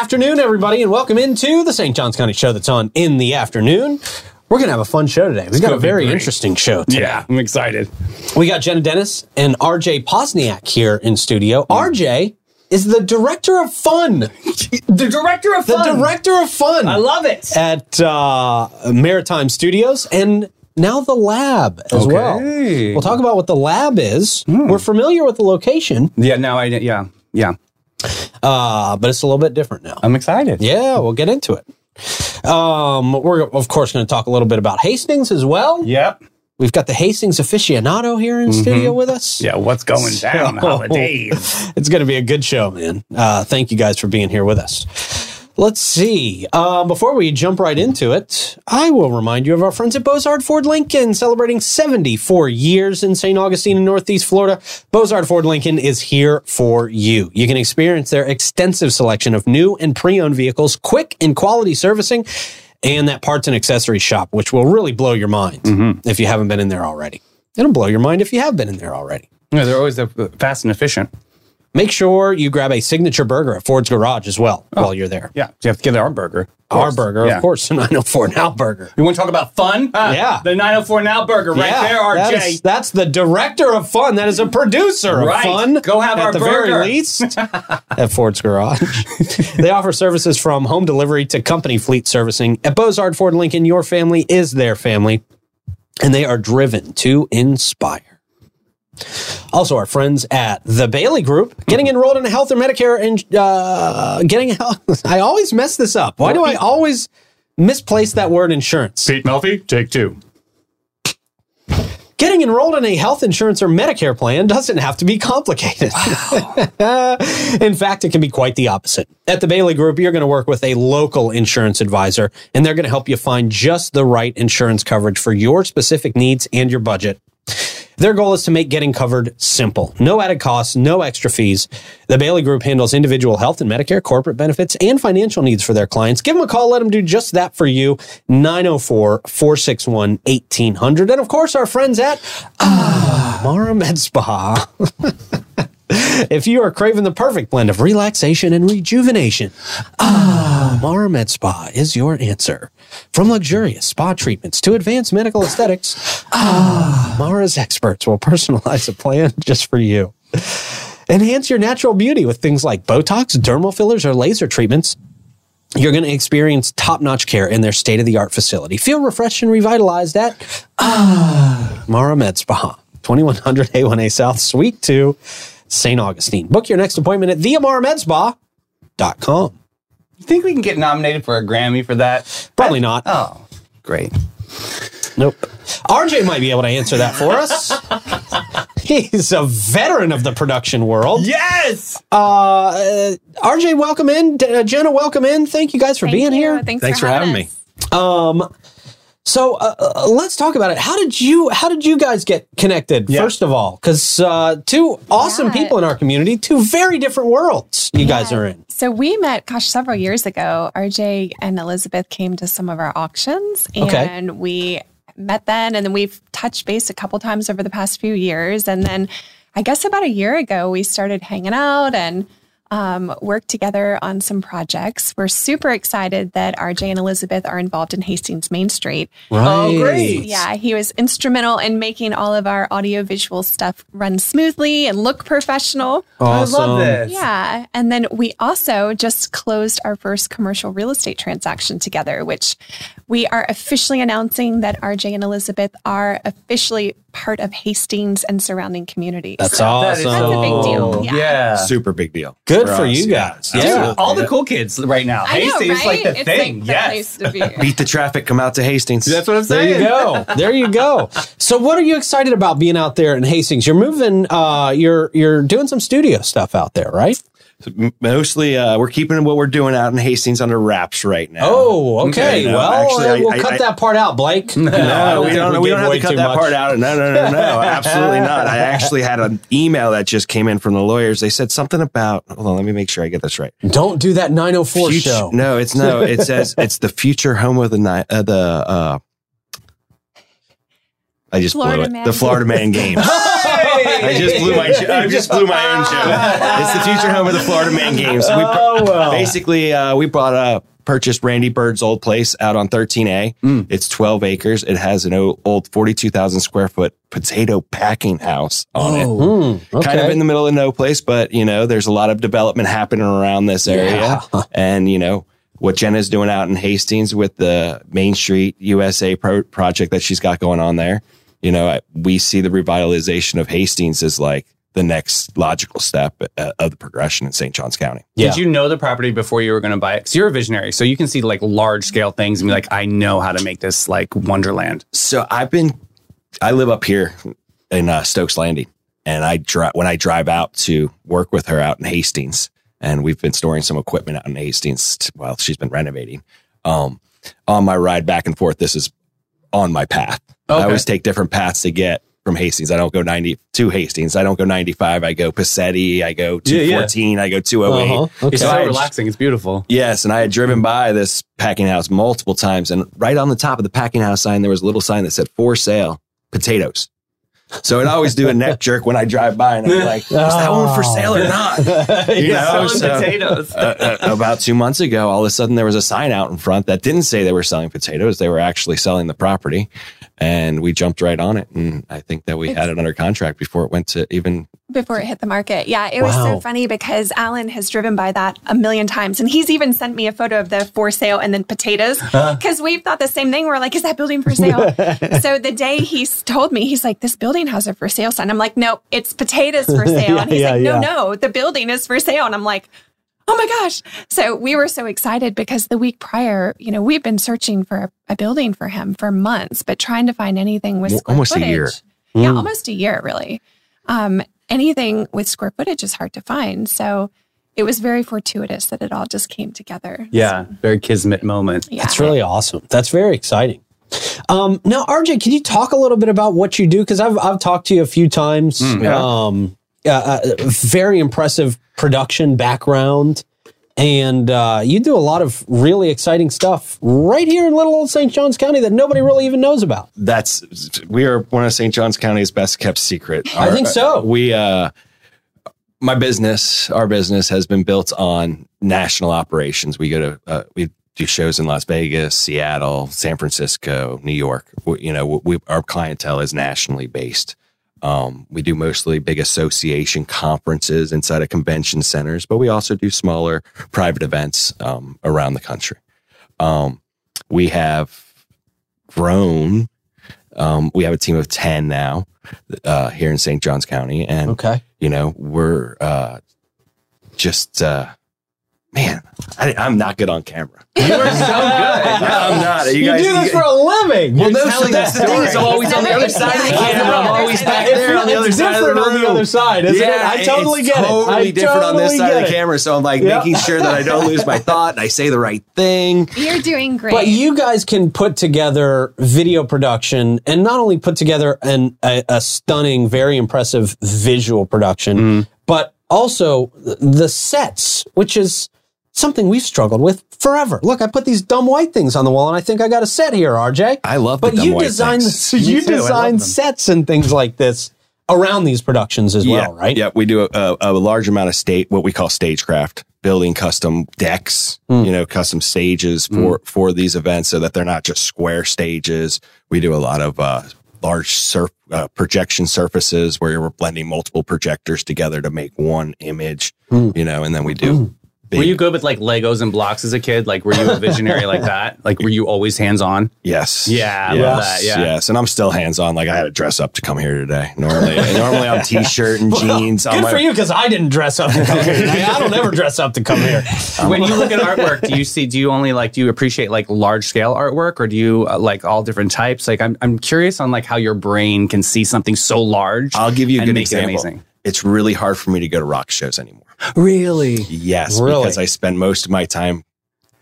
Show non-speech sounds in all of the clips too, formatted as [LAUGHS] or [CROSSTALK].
afternoon, everybody, and welcome into the St. Johns County show that's on in the afternoon. We're going to have a fun show today. We've got a very great. interesting show today. Yeah, I'm excited. We got Jena Dennis and RJ Pozniak here in studio. RJ is the director of fun. [LAUGHS] The director of fun. The director of fun I love it. at uh, Maritime Studios and now the lab as well. We'll talk about what the lab is. We're familiar with the location, Yeah, now I yeah yeah. Uh, but it's a little bit different now. I'm excited. Yeah, we'll get into it. Um, we're of course going to talk a little bit about Hastings as well. Yep. We've got the Hastings aficionado here in studio with us. Mm-hmm. Yeah. What's going down? Holidays. [LAUGHS] It's going to be a good show, man. Uh, thank you guys for being here with us. Let's see. Uh, before we jump right into it, I will remind you of our friends at Bozard Ford Lincoln celebrating 74 years in St. Augustine in Northeast Florida. Bozard Ford Lincoln is here for you. You can experience their extensive selection of new and pre-owned vehicles, quick and quality servicing, and that parts and accessory shop, which will really blow your mind if you haven't been in there already. It'll blow your mind if you have been in there already. Yeah, they're always uh, fast and efficient. Make sure you grab a signature burger at Ford's Garage as well while you're there. Yeah, you have to get our burger. Our burger, Yeah. of course, the [LAUGHS] 904 Now burger. You want to talk about fun? Ah, Yeah. The 904 Now burger right Yeah, there, RJ. is- that's the director of fun. That is a producer Right. of fun. Go have at our the burger. very least [LAUGHS] at Ford's Garage. [LAUGHS] they offer services from home delivery to company fleet servicing. At Bozard Ford Lincoln, your family is their family, and they are driven to inspire. Also, our friends at the Bailey Group, getting enrolled in a health or Medicare and uh, getting health. [LAUGHS] I always mess this up. Why do I always misplace that word insurance? Pete Melfi, take two. Getting enrolled in a health insurance or Medicare plan doesn't have to be complicated. Wow. [LAUGHS] in fact, it can be quite the opposite. At the Bailey Group, you're going to work with a local insurance advisor, and they're going to help you find just the right insurance coverage for your specific needs and your budget. Their goal is to make getting covered simple. No added costs, no extra fees. The Bailey Group handles individual health and Medicare, corporate benefits, and financial needs for their clients. Give them a call. Let them do just that for you. 904 461 1800. And of course, our friends at ah, Mara Med Spa. [LAUGHS] if you are craving the perfect blend of relaxation and rejuvenation, ah, Mara Med Spa is your answer. From luxurious spa treatments to advanced medical aesthetics, ah, Mara's experts will personalize a plan [LAUGHS] just for you. Enhance your natural beauty with things like Botox, dermal fillers, or laser treatments. You're going to experience top notch care in their state of the art facility. Feel refreshed and revitalized at ah, Mara Med Spa, 2100 A1A South, Suite 2, St. Augustine. Book your next appointment at theamaramedspa.com. You think we can get nominated for a Grammy for that? Probably not. Oh, great. Nope. RJ might be able to answer that for us. [LAUGHS] He's a veteran of the production world. Yes. Uh, RJ, welcome in. D- uh, Jena, welcome in. Thank you guys for Thank being you. here. Thanks, Thanks for having me. Um, so uh, uh, let's talk about it. How did you How did you guys get connected? Yeah. First of all, because uh, two awesome Yeah. people in our community, two very different worlds you guys are in. So we met, gosh, several years ago. RJ and Elizabeth came to some of our auctions, Okay. and we met then, and then we've touched base a couple times over the past few years, and then I guess about a year ago we started hanging out and um, worked together on some projects. We're super excited that RJ and Elizabeth are involved in Hastings Main Street. Right. great. Yeah, he was instrumental in making all of our audiovisual stuff run smoothly and look professional. Awesome. I love this. Yeah. And then we also just closed our first commercial real estate transaction together, which we are officially announcing that RJ and Elizabeth are officially part of Hastings and surrounding communities. That's So awesome. That is That's a big deal. Yeah. Yeah. Super big deal. Good for, us, you guys. Dude, Yeah. all the cool kids right now. I know, Hastings right? like the it's thing. Like the yes. place to be. Beat the traffic, come out to Hastings. That's what I'm There you go. [LAUGHS] There you go. So, what are you excited about being out there in Hastings? You're moving. Uh, you're you're doing some studio stuff out there, right? Mostly, uh, we're keeping what we're doing out in Hastings under wraps right now. Oh, okay. Okay, no, well, actually, we'll I- cut I- that part out, Blake. [LAUGHS] No, No, we don't. We don't have to cut that much. part out. No, no, no, no, [LAUGHS] absolutely not. I actually had an email that just came in from the lawyers. They said something about. Hold on, let me make sure I get this right. Don't do that 904 Future- show. No, it's no. It says it's the future home of the night. Uh, the uh, I just Florida blew it. Man. The Florida Man Games. I just blew my. I just blew my own show. It's the future home of the Florida Man Games. We Oh, well. basically uh, we bought a purchased Randy Bird's old place out on 13A. Mm. It's 12 acres. It has an old 42,000 square foot potato packing house on it. Hmm, okay. Kind of in the middle of no place, but you know, there's a lot of development happening around this area. Yeah. [LAUGHS] And you know, what Jena's doing out in Hastings with the Main Street USA pro- project that she's got going on there. You know, we see the revitalization of Hastings as like the next logical step uh, of the progression in St. Johns County. Yeah. Did you know the property before you were going to buy it? Because you're a visionary, so you can see like large scale things and be like, I know how to make this like Wonderland. So I've been, I live up here in uh, Stokes Landing, and I drive when I drive out to work with her out in Hastings, and we've been storing some equipment out in Hastings t- while she's been renovating. Um, on my ride back and forth, this is on my path. I always take different paths to get from Hastings. I don't go 90 to Hastings. I don't go 95. I go Pacetti. I go Yeah, yeah. 214. I go 208. Uh-huh. Okay. It's so relaxing. It's beautiful. Yes, and I had driven by this packing house multiple times, and right on the top of the packing house sign, there was a little sign that said "For sale potatoes." So it always do a neck jerk when I drive by, and I'm like, "Is that one for sale or not?" [LAUGHS] You know, Selling so- potatoes. uh, uh, about two months ago, all of a sudden there was a sign out in front that didn't say they were selling potatoes; they were actually selling the property, and we jumped right on it. And I think that we had it under contract before it went to even. before it hit the market. Yeah, it was Wow. so funny because Alan has driven by that a million times and he's even sent me a photo of the for sale and then potatoes because we've thought the same thing. We're like, is that building for sale? [LAUGHS] so the day he told me, he's like, this building has a for sale sign. I'm like, nope, it's potatoes for [LAUGHS] sale. Yeah, and he's yeah, like, no, yeah. no, the building is for sale. And I'm like, oh my gosh. So we were so excited because the week prior, you know, we've been searching for a, a building for him for months, but trying to find anything with Well, square almost a footage. year. Yeah, almost a year, really. Um, anything with square footage is hard to find. So it was very fortuitous that it all just came together. Yeah, very kismet moment. Yeah. That's really awesome. That's very exciting. Um, now, RJ, can you talk a little bit about what you do? Because I've I've talked to you a few times. yeah. Um, uh, uh, very impressive production background, and uh, you do a lot of really exciting stuff right here in little old St. Johns County that nobody really even knows about. That's we are one of St. Johns County's best kept secret. I think so. We uh my business, our business has been built on national operations. We go to uh, we do shows in Las Vegas, Seattle, San Francisco, New York. We, you know, we, our clientele is nationally based. Um, we do mostly big association conferences inside of convention centers, but we also do smaller private events um, around the country. Um, we have grown. Um, we have a team of 10 now uh, here in St. Johns County. And, Okay. you know, we're uh, just, uh, man, I, I'm not good on camera. You are so good. [LAUGHS] I'm not. You, You, guys, do this you- for a living. well, You're no, so that's the thing. It's story. always on the other side of the camera. I'm always back It's- there on the it's other side of the different room. on the other side, isn't it? I totally it's get it. totally I different on this side of the camera. So I'm like Yeah. making sure that I don't lose my thought and I say the right thing. You're doing great. But you guys can put together video production and not only put together an, a, a stunning, very impressive visual production, mm-hmm. but also the sets, which is something we've struggled with forever. Look, I put these dumb white things on the wall and I think I got a set here, RJ. I love But you design [LAUGHS] you. Design sets and things like this around these productions as well, right? Yeah, we do a, a, a large amount of state, what we call stagecraft, building custom decks, Hmm. you know, custom stages for for these events, so that they're not just square stages. We do a lot of uh, large surf uh, projection surfaces where we're blending multiple projectors together to make one image, Hmm. you know, and then we do. Big, Were you good with like Legos and blocks as a kid? Like, were you a visionary like that? Like, were you always hands on? Yes. Yeah, I yes, love that, yeah. Yes. And I'm still hands on. Like I had to dress up to come here today. Normally, [LAUGHS] normally I'm t-shirt and jeans. on Good my, for you because I didn't dress up to come here. I don't ever dress up to come here. [LAUGHS] when you look at artwork, do you see? Do you only like? Do you appreciate like large scale artwork, or do you uh, like all different types? Like, I'm I'm curious on like how your brain can see something so large. I'll give you a good example. It. It's really hard for me to go to rock shows anymore. Really? Yes, Really? because I spend most of my time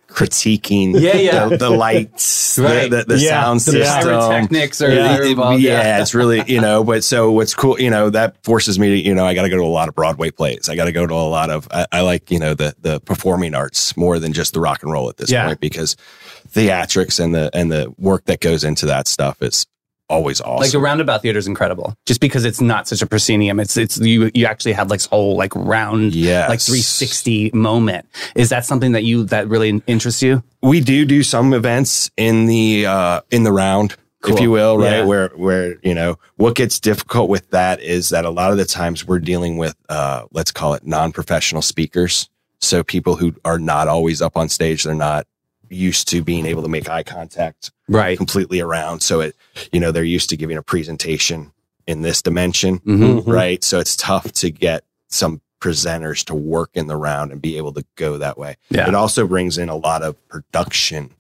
critiquing Yeah, yeah. The, the lights, Right. the, the, the Yeah, sound the system. Pyrotechnics are Yeah. they're yeah, it's really, you know, but so what's cool, you know, that forces me to, you know, I got to go to a lot of Broadway plays. I got to go to a lot of, I, I like, you know, the, the performing arts more than just the rock and roll at this Yeah. point because theatrics and the, and the work that goes into that stuff is always awesome. Like the roundabout theater is incredible, just because it's not such a proscenium. It's it's you you actually have like this whole like round, Yes. like 360 moment. Is that something that you that really interests you? we do do some events in the uh in the round if you will right Yeah. where where you know what gets difficult with that is that a lot of the times we're dealing with uh let's call it non-professional speakers so people who are not always up on stage they're not used to being able to make eye contact Right. completely around. So it you know they're used to giving a presentation in this dimension hmm right? So it's tough to get some presenters to work in the round and be able to go that way. Yeah. it also brings in a lot of production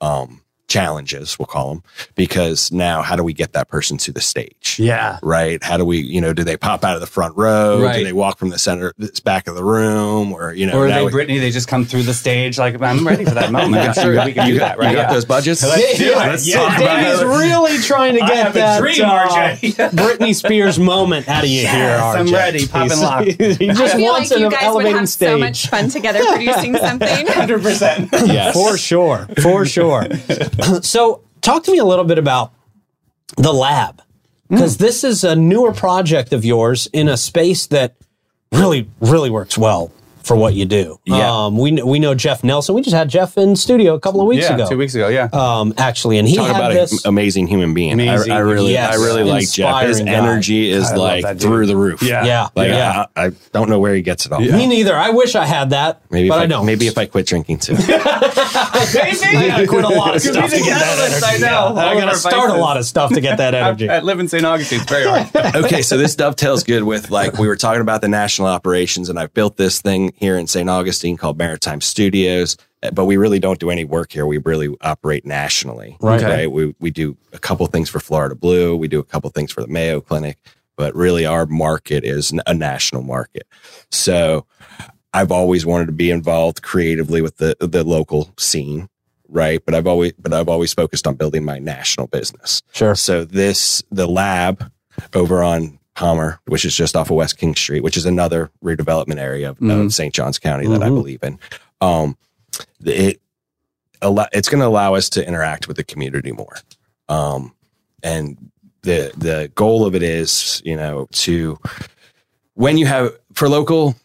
um, challenges, we'll call them, because now how do we get that person to the stage? Yeah. Right? How do we, you know, do they pop out of the front row? Right. Do they walk from the center, this back of the room? Or, you know, Or are they we- Brittany? They just come through the stage like I'm ready for that moment. [LAUGHS] I'm you sure got, we can you do got- that, right? you got Yeah. those budgets? Let's do it. Let's Yeah. talk about it. really [LAUGHS] trying to get that dream, uh, [LAUGHS] Britney Spears moment out of you Yes, here, RJ. I'm ready. Pop and lock. he I just feel wants like you an guys would elevating have stage. so much fun together producing something. Hundred percent. Yes. For sure. For sure. [CLEARS THROAT] so, talk to me a little bit about the lab because this is a newer project of yours in a space that really, really works well for what you do. Yeah. Um, we, we know Jeff Nelson. We just had Jeff in studio a couple of weeks Yeah, ago. two weeks ago. Yeah. Um, actually, and he Talk had about this. an amazing human being. Amazing I, I really, Yes. I really like Jeff. His guy. energy is I like through the roof. Yeah. yeah. Like yeah. I, I don't know where he gets it all. Me neither. I wish I had that, Maybe but if I, I, don't. maybe if I quit drinking too. [LAUGHS] [LAUGHS] I gotta quit a lot of stuff to get that energy. I know. I gotta start a lot of stuff to get that [LAUGHS] energy. I live in St. Augustine. It's very hard. okay, so this dovetails good with like we were talking about the national operations, and I've built this thing here in St. Augustine called Maritime Studios. uh, But we really don't do any work here. We really operate nationally, Right. Okay. Right. We we do a couple things for Florida Blue. We do a couple things for the Mayo Clinic, but really our market is a national market. So I've always wanted to be involved creatively with the the local scene, right? But I've always but I've always focused on building my national business. Sure. So this the lab over on Palmer, which is just off of West King Street, which is another redevelopment area of, Mhm. of St. Johns County that I Mhm. believe in. Um, it it's going to allow us to interact with the community more. Um, and the the goal of it is, you know, to when you have for local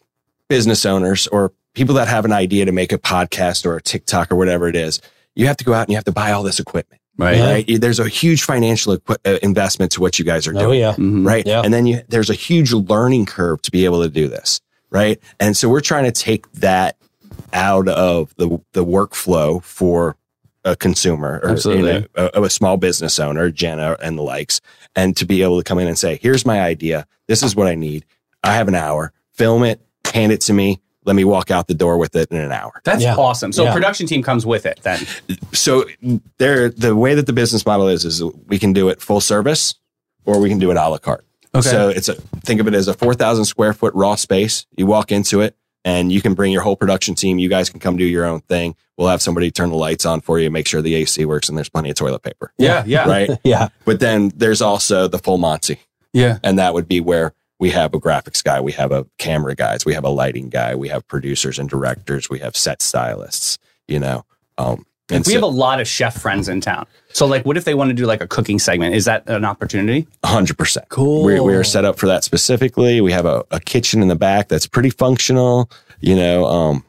business owners or people that have an idea to make a podcast or a TikTok or whatever it is, you have to go out and you have to buy all this equipment. Right. Yeah. Right. There's a huge financial equi- uh, investment to what you guys are doing Oh yeah. Mhm. right? Yeah. And then you, there's a huge learning curve to be able to do this, right? And so we're trying to take that out of the the workflow for a consumer or Absolutely. you know, a, a small business owner, Jena and the likes, and to be able to come in and say, "Here's my idea. This is what I need. I have an hour. Film it, hand it to me. Let me walk out the door with it in an hour." That's Yeah. awesome. So Yeah. production team comes with it then. so there the way that the business model is is we can do it full service or we can do it a la carte Okay. so it's a think of it as a 4000 square foot raw space you walk into it and you can bring your whole production team you guys can come do your own thing we'll have somebody turn the lights on for you make sure the ac works and there's plenty of toilet paper Yeah. Yeah. right [LAUGHS] Yeah. but then there's also the full monty Yeah. and that would be where we have a graphics guy, we have a camera guys, we have a lighting guy, we have producers and directors, we have set stylists, you know. Um, and we so- have a lot of chef friends in town. So like what if they want to do like a cooking segment? Is that an opportunity? hundred percent. Cool. We're, we're set up for that specifically. We have a, a kitchen in the back that's pretty functional. You know, um,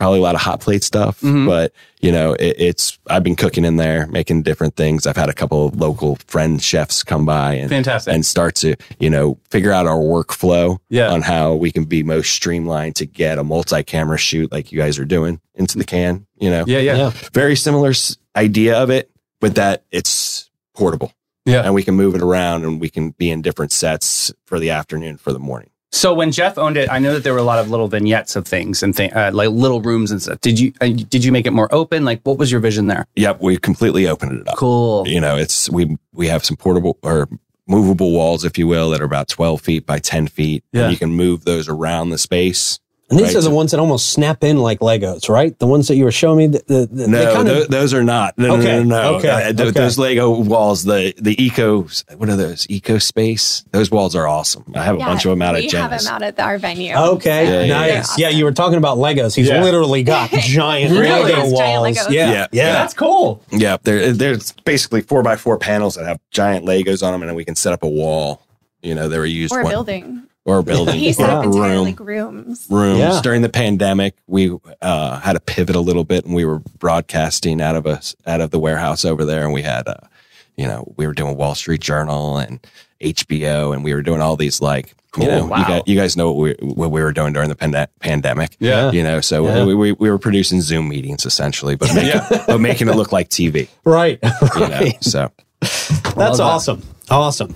probably a lot of hot plate stuff, Mhm. but you know, it, it's I've been cooking in there, making different things. I've had a couple of local friend chefs come by and Fantastic. and start to you know figure out our workflow Yeah. on how we can be most streamlined to get a multi-camera shoot like you guys are doing into the can. You know, yeah, yeah. Yeah. very similar idea of it, but that it's portable Yeah. and we can move it around and we can be in different sets for the afternoon for the morning. So when Jeff owned it, I know that there were a lot of little vignettes of things and th- uh, like little rooms and stuff. Did you uh, did you make it more open? Like what was your vision there? Yep, we completely opened it up. Cool. You know, it's we we have some portable or movable walls, if you will, that are about twelve feet by ten feet. Yeah. And you can move those around the space And these Right, are the ones that almost snap in like Legos, right? The ones that you were showing me. The, the, the, they No, kind of- tho- those are not. No, Okay, no, no, no. okay, Uh, th- okay. Those Lego walls, the the eco, what are those? Eco space. Those walls are awesome. I have a bunch of them out we at have them out at our venue. Okay, Yeah, yeah, nice. yeah. Yeah, you were talking about Legos. He's Yeah. literally got [LAUGHS] giant Really? Lego Giant walls. Legos. Yeah, Yeah, yeah. That's cool. Yeah, there, there's basically four by four panels that have giant Legos on them, and then we can set up a wall. You know, they were used Or a one- building. Or a building He set or up entire room. like rooms. rooms Yeah. during the pandemic. We uh, had to pivot a little bit, and we were broadcasting out of us out of the warehouse over there, and we had, uh, you know, we were doing Wall Street Journal and HBO, and we were doing all these like. You Cool. know, Wow. you, guys, you guys know what we, what we were doing during the pande- pandemic. Yeah. You know, so Yeah. we, we, we were producing Zoom meetings essentially, but [LAUGHS] making, but making it look like TV. Right. [LAUGHS] You know, right. so That's done. awesome. Awesome.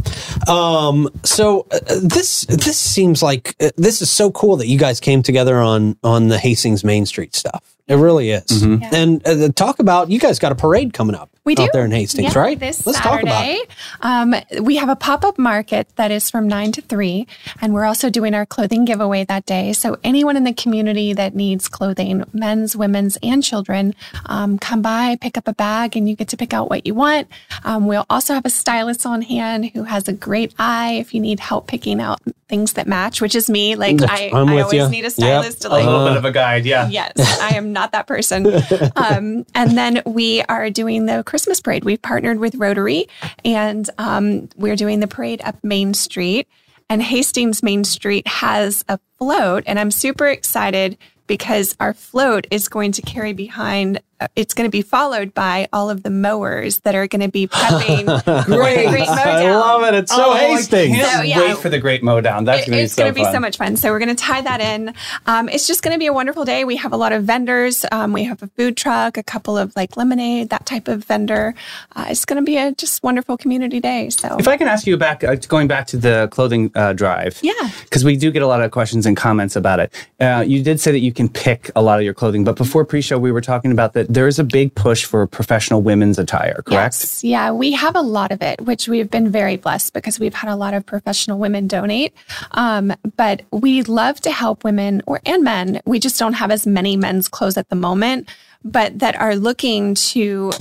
Um, so uh, this this seems like uh, this is so cool that you guys came together on on the Hastings Main Street stuff. It really is. Mm-hmm. Yeah. And uh, talk about you guys got a parade coming up We do out there in Hastings, Yeah, right? This Let's Saturday, talk about it. Um, we have a pop up market that is from nine to three, and we're also doing our clothing giveaway that day. So anyone in the community that needs clothing, men's, women's, and children, um, come by, pick up a bag, and you get to pick out what you want. Um, we'll also have a stylist on hand who has a great eye if you need help picking out things that match, which is me. Like I, I'm I always ya. need a Yep. stylist to like A little bit of a guide. Yeah. Yes, I am not that person. [LAUGHS] um, and then we are doing the Christmas parade. We've partnered with Rotary, and um, we're doing the parade up Main Street. And Hastings Main Street has a float, and I'm super excited because our float is going to carry behind. Uh, It's going to be followed by all of the mowers that are going to be prepping. [LAUGHS] Great. Great mow I love it. It's so Oh, I Hastings. can't So, yeah. wait for the great mow down. That's It- going to be it's so going to be so much fun. So we're going to tie that in. Um, it's just going to be a wonderful day. We have a lot of vendors. Um, we have a food truck, a couple of like lemonade, that type of vendor. Uh, it's going to be a just wonderful community day. So If I can ask you back, uh, going back to the clothing uh, drive. Yeah. Because we do get a lot of questions and comments about it. Uh, you did say that you can pick a lot of your clothing, but before pre show, we were talking about that there is a big push for professional women's attire, correct? Yes. Yeah, we have a lot of it, which we've been very blessed because we've had a lot of professional women donate. Um, but we love to help women or and men. We just don't have as many men's clothes at the moment, but that are looking to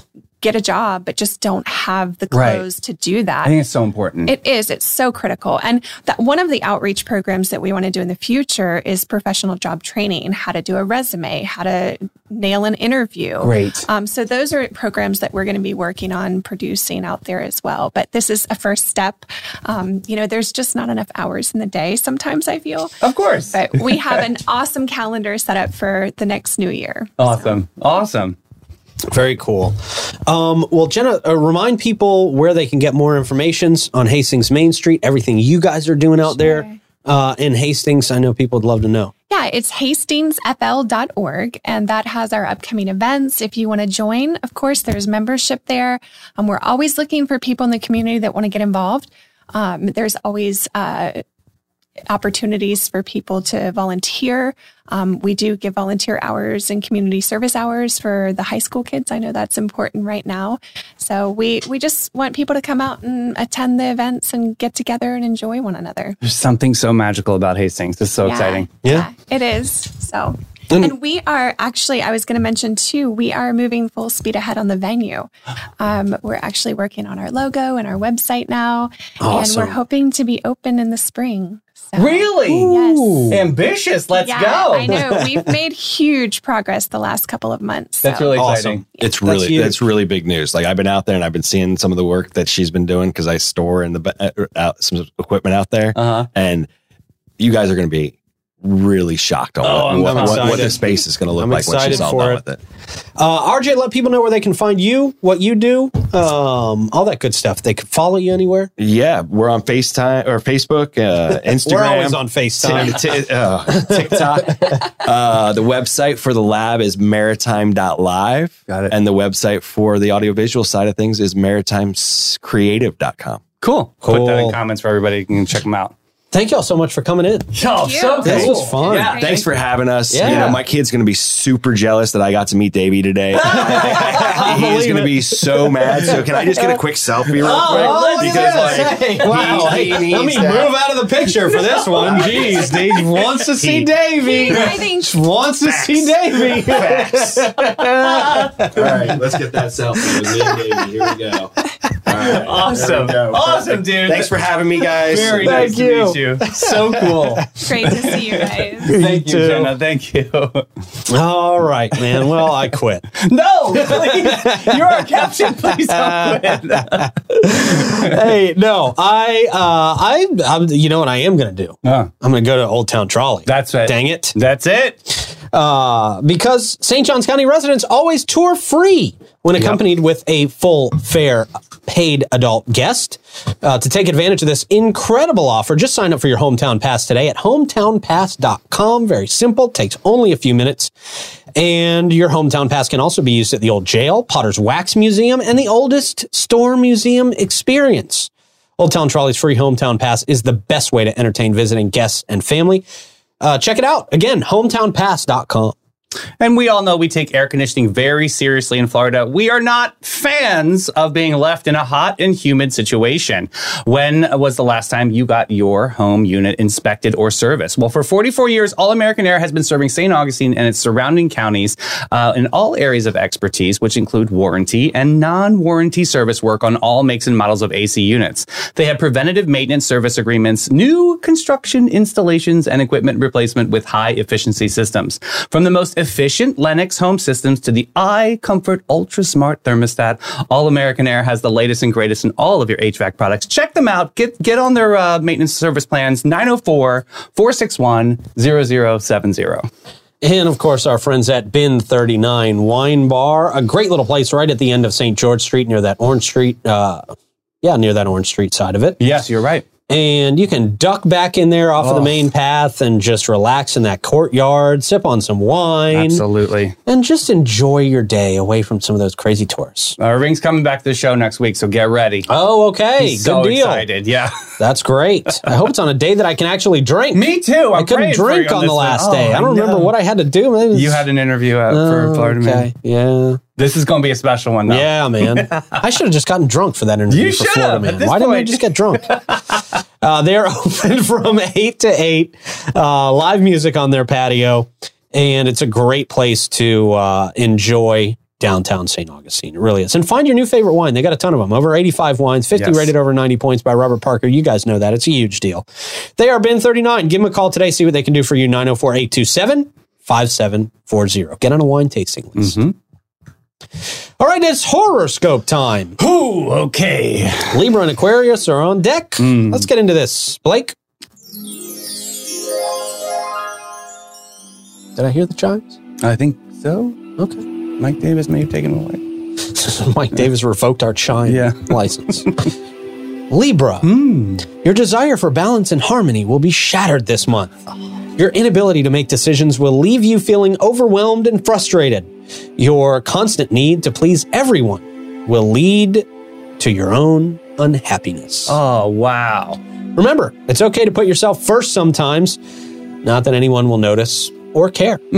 get a job but just don't have the Right. clothes to do that. I think it's so important. It is. It's so critical. And that one of the outreach programs that we want to do in the future is professional job training, how to do a resume, how to nail an interview. Great. Um, so those are programs that we're going to be working on producing out there as well. But this is a first step. Um, you know, there's just not enough hours in the day. Sometimes I feel. of course. But we have an [LAUGHS] awesome calendar set up for the next new year. awesome. Awesome. Very cool. Um, well, Jena, uh, remind people where they can get more information on Hastings Main Street, everything you guys are doing out there uh, in Hastings. I know people would love to know. Yeah, it's hastingsfl.org, and that has our upcoming events. If you want to join, of course, there's membership there. Um, we're always looking for people in the community that want to get involved. Um, there's always uh, opportunities for people to volunteer. Um, we do give volunteer hours and community service hours for the high school kids. I know that's important right now. So we we just want people to come out and attend the events and get together and enjoy one another. There's something so magical about Hastings. It's so Yeah. exciting. Yeah. it is. So, and we are actually, I was going to mention too, we are moving full speed ahead on the venue. Um, we're actually working on our logo and our website now, and we're hoping to be open in the spring. So, Really? Yes. Ambitious. Let's yeah, go. I know. [LAUGHS] We've made huge progress the last couple of months. That's so- really Awesome. exciting. It's That's really huge. that's really big news. Like I've been out there and I've been seeing some of the work that she's been doing because I store in the uh, out some equipment out there, Uh-huh. and you guys are going to be really shocked on Oh, what, what, what, what the space is going to look I'm like when she's all done it. with it. Uh, RJ, let people know where they can find you, what you do, um, all that good stuff. They can follow you anywhere. Yeah, we're on FaceTime or Facebook, uh, [LAUGHS] Instagram. We're always on FaceTime. T- t- uh, TikTok. [LAUGHS] uh, the website for the lab is maritime.live. Got it. And the website for the audiovisual side of things is maritimecreative.com. Cool. Put that in comments for everybody. You can check them out. Thank y'all so much for coming in. Oh, you. so This was fun. Yeah. Thanks for having us. Yeah. You know, my kid's going to be super jealous that I got to meet Davey today. [LAUGHS] He's believe going to be so mad. So can I just get a quick selfie real Oh, quick? look at this. Wow. he- he Hey, let me needs move out of the picture for this one. Jeez, Dave [LAUGHS] wants to see Davey. I think Wants to see Davey. [LAUGHS] All right, let's get that selfie with me and Davey. Here we go. All right, [LAUGHS] Awesome. there we go. Awesome, dude. Thanks for having me, guys. Very Thank nice you. to meet you. So cool. [LAUGHS] great to see you guys. [LAUGHS] Thank you, too. Jena. Thank you. All right, man. Well, I quit. No, please. You're our captain. Please don't quit. hey, no, I, uh, I, I'm, you know what I am going to do? Uh, I'm going to go to Old Town Trolley. that's it. Dang it. That's it. Uh, because St. Johns County residents always tour free when accompanied with a full fare paid adult guest. Uh, to take advantage of this incredible offer, just sign up for your hometown pass today at hometownpass.com. Very simple, takes only a few minutes. And your hometown pass can also be used at the old jail, Potter's Wax Museum, and the oldest store museum experience. Old Town Trolley's free hometown pass is the best way to entertain visiting guests and family. Uh, check it out. Again, hometownpass.com. And we all know we take air conditioning very seriously in Florida. We are not fans of being left in a hot and humid situation. When was the last time you got your home unit inspected or serviced? Well, for 44 years, All American Air has been serving St. Augustine and its surrounding counties uh, in all areas of expertise, which include warranty and non warranty service work on all makes and models of AC units. They have preventative maintenance service agreements, new construction installations, and equipment replacement with high efficiency systems. From the most efficient Lennox home systems to the iComfort Ultra Smart thermostat, All American Air has the latest and greatest in all of your HVAC products. Check them out. Get get on their uh, maintenance service plans 904 461 0070. And of course, our friends at Bin 39 Wine Bar, a great little place right at the end of St. George Street near that Orange Street. Uh, yeah, near that Orange Street side of it. Yes, you're right. And you can duck back in there off of the main path and just relax in that courtyard, sip on some wine, Absolutely. and just enjoy your day away from some of those crazy tours. Uh, Ring's coming back to the show next week, so get ready. Oh, okay. so Good deal. excited. Yeah. [LAUGHS] That's great. I hope it's on a day that I can actually drink. Me too. I'm I couldn't drink you on the last Oh, day. I don't remember what I had to do. Was- You had an interview out for Oh, Florida Man. Yeah. This is going to be a special one, though. Yeah, man. [LAUGHS] I should have just gotten drunk for that interview You for Florida Man. Why didn't I just get drunk? [LAUGHS] uh, they're [LAUGHS] open from 8 to 8, uh, live music on their patio, and it's a great place to uh, enjoy downtown St. Augustine. It really is. And find your new favorite wine. They got a ton of them. Over 85 wines, 50 Yes. rated over 90 points by Robert Parker. You guys know that. It's a huge deal. They are Bin 39. Give them a call today. See what they can do for you. 904 827 5740. Get on a wine tasting list. All right, it's horoscope time. Ooh, okay. Libra and Aquarius are on deck. Hmm. Let's get into this. Blake? Did I hear the chimes? I think so. Okay. Mike Davis may have taken away. [LAUGHS] Mike Davis revoked our chime Yeah. [LAUGHS] license. [LAUGHS] Libra, your desire for balance and harmony will be shattered this month. Your inability to make decisions will leave you feeling overwhelmed and frustrated. Your constant need to please everyone will lead to your own unhappiness. Oh, wow. Remember, it's okay to put yourself first sometimes. Not that anyone will notice or care. [LAUGHS]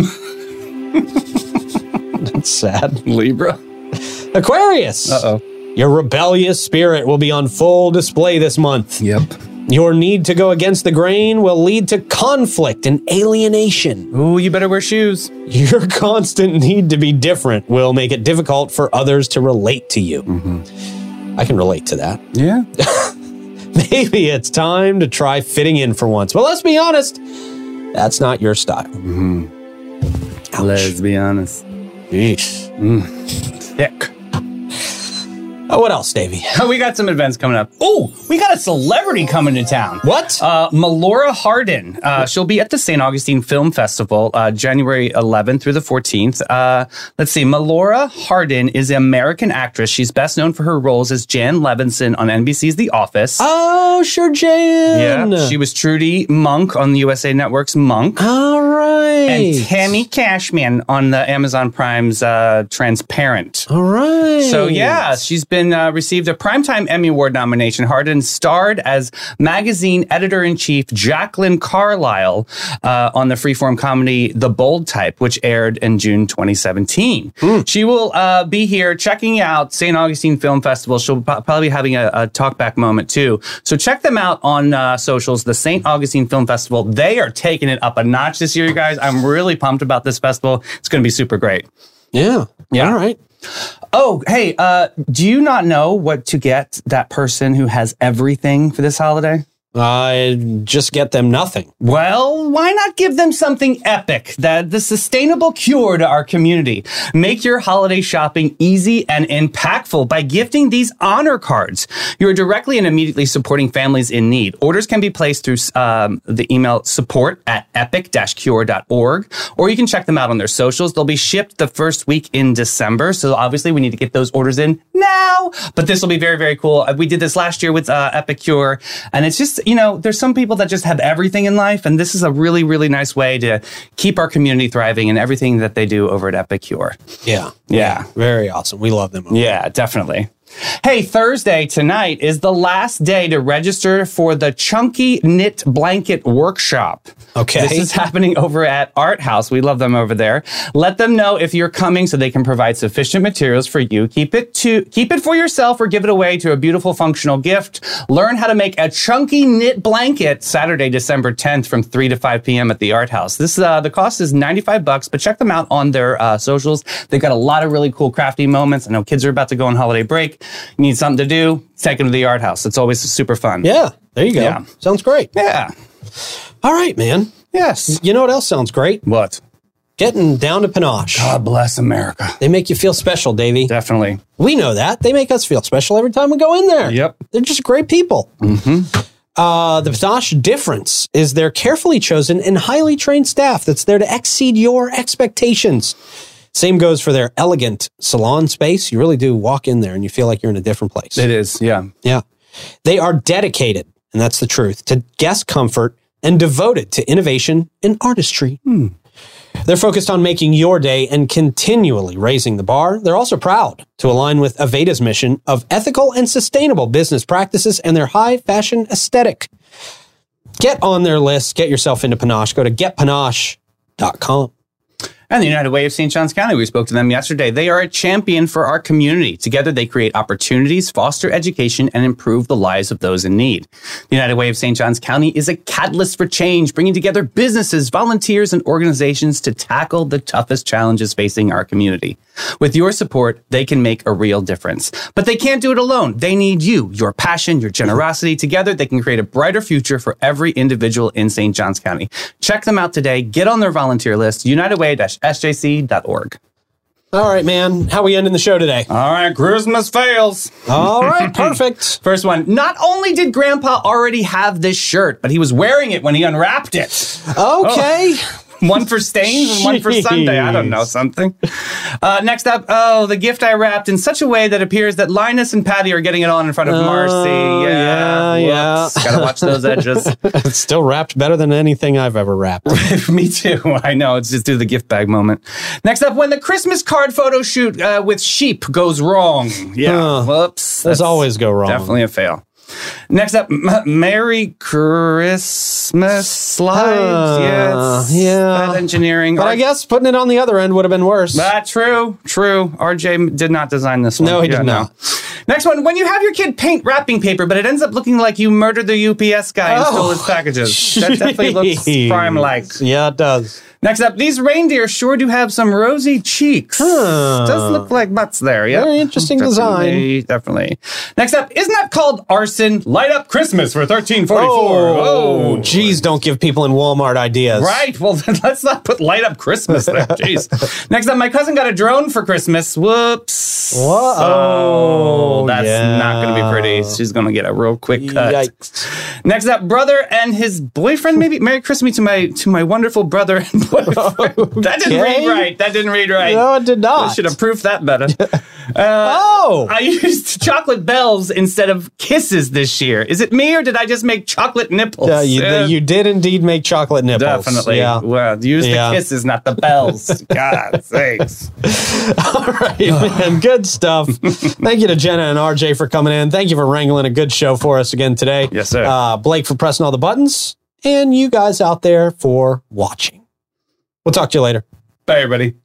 That's sad. Libra. Aquarius. Uh-oh. Your rebellious spirit will be on full display this month. Yep. Your need to go against the grain will lead to conflict and alienation. Ooh, you better wear shoes. Your [LAUGHS] constant need to be different will make it difficult for others to relate to you. Mm-hmm. I can relate to that. Yeah. [LAUGHS] Maybe it's time to try fitting in for once. But let's be honest, that's not your style. Mm-hmm. Ouch. Let's be honest. Yeesh. Mm. [LAUGHS] Thick. Oh, what else, Davey? [LAUGHS] we got some events coming up. Oh, we got a celebrity coming to town. What? Uh, Melora Hardin. Uh, she'll be at the St. Augustine Film Festival uh, January 11th through the 14th. Uh, let's see. Melora Hardin is an American actress. She's best known for her roles as Jan Levinson on NBC's The Office. oh, sure, Jan. yeah. She was Trudy Monk on the USA Network's Monk. All right. And Tammy Cashman on the Amazon Prime's uh, Transparent. All right. So yeah, she's been uh, received a Primetime Emmy Award nomination. Hardin starred as magazine editor in chief Jacqueline Carlyle uh, on the freeform comedy The Bold Type, which aired in June 2017. She will uh, be here checking out St. Augustine Film Festival. She'll probably be having a, a talkback moment too. So check them out on uh, socials. The St. Augustine Film Festival. They are taking it up a notch this year, you guys. I'm really pumped about this festival. It's going to be super great. Yeah. Yeah. All right. Oh, hey, uh, do you not know what to get that person who has everything for this holiday? I just get them nothing. Well, why not give them something epic, that the sustainable cure to our community? Make your holiday shopping easy and impactful by gifting these honor cards. You are directly and immediately supporting families in need. Orders can be placed through um, the email support at epic-cure.org, or you can check them out on their socials. They'll be shipped the first week in December, so obviously we need to get those orders in now. But this will be very, very cool. Uh, We did this last year with uh, Epic Cure, and it's just, you know, there's some people that just have everything in life, and this is a really, really nice way to keep our community thriving and everything that they do over at Epic Cure. Yeah. Yeah. Very awesome. We love them. Yeah, definitely. Hey, Thursday tonight is the last day to register for the Chunky Knit Blanket Workshop. Okay. This is happening over at Art House. We love them over there. Let them know if you're coming so they can provide sufficient materials for you. Keep it to keep it for yourself or give it away to a beautiful functional gift. Learn how to make a chunky knit blanket Saturday, December 10th from 3 to 5 p.m. at the Art House. This uh, the cost is 95 bucks, but check them out on their uh, socials. They've got a lot of really cool crafty moments. I know kids are about to go on holiday break. You need something to do, take them to the Art House. It's always super fun. Yeah. There you go. Yeah. Sounds great. Yeah. All right, man. Yes. You know what else sounds great? What? Getting down to Panache. God bless America. They make you feel special, Davey. Definitely. We know that. They make us feel special every time we go in there. Yep. They're just great people. Uh, the Panache difference is their carefully chosen and highly trained staff that's there to exceed your expectations. Same goes for their elegant salon space. You really do walk in there and you feel like you're in a different place. It is. Yeah. Yeah. They are dedicated, and that's the truth, to guest comfort and devoted to innovation and artistry. Hmm. They're focused on making your day and continually raising the bar. They're also proud to align with Aveda's mission of ethical and sustainable business practices and their high fashion aesthetic. Get on their list, get yourself into Panache. Go to getpanache.com. And the United Way of St. Johns County, we spoke to them yesterday. They are a champion for our community. Together, they create opportunities, foster education, and improve the lives of those in need. The United Way of St. Johns County is a catalyst for change, bringing together businesses, volunteers, and organizations to tackle the toughest challenges facing our community. With your support, they can make a real difference. But they can't do it alone. They need you, your passion, your generosity. Together, they can create a brighter future for every individual in St. Johns County. Check them out today. Get on their volunteer list, unitedway-sjc.org. All right, man. How we ending the show today? All right, Christmas fails. All right, [LAUGHS] perfect. First one. Not only did Grandpa already have this shirt, but he was wearing it when he unwrapped it. Okay. Oh. One for stains and one for Sunday. I don't know something. Uh, next up, oh, the gift I wrapped in such a way that appears that Linus and Patty are getting it on in front of Marcy. yeah, yeah. whoops. Gotta watch those [LAUGHS] edges. it's still wrapped better than anything I've ever wrapped. [LAUGHS] Me too. I know. It's just do the gift bag moment. Next up, when the Christmas card photo shoot uh, with sheep goes wrong. Yeah. Uh, Whoops. Those always go wrong. Definitely a fail. Next up, M- Merry Christmas slides. Yes. yeah. That engineering. But I guess putting it on the other end would have been worse. Ah, true, true. RJ did not design this one. No, he did not. Next one. When you have your kid paint wrapping paper, but it ends up looking like you murdered the UPS guy and Oh, stole his packages. That [LAUGHS] definitely looks prime like. Yeah, it does. Next up, these reindeer sure do have some rosy cheeks. Huh. Does look like butts there. Yeah. Very interesting definitely, Definitely. Next up, isn't that called arson? Light up Christmas for thirteen forty four. Oh. oh, geez, don't give people in Walmart ideas. Right. Well, [LAUGHS] let's not put light up Christmas there. [LAUGHS] Jeez. Next up, my cousin got a drone for Christmas. Whoops. Whoa. So that's Yeah. not going to be pretty. She's going to get a real quick cut. Yikes. Next up, brother and his boyfriend. Maybe Merry Christmas to my to my wonderful brother and [LAUGHS] boyfriend. [LAUGHS] That didn't Okay. read right. That didn't read right. No, it did not. I should have proofed that better. [LAUGHS] oh, I used chocolate bells instead of kisses this year. Is it me or did I just make chocolate nipples? uh, you, Uh, you did indeed make chocolate nipples. Definitely. Yeah. Well, use Yeah. the kisses, not the bells. [LAUGHS] God sakes. All right, man. Good stuff. Thank you to Jena and RJ for coming in. Thank you for wrangling a good show for us again today. Yes, sir. Uh, Blake for pressing all the buttons, and you guys out there for watching. We'll talk to you later. Bye, everybody.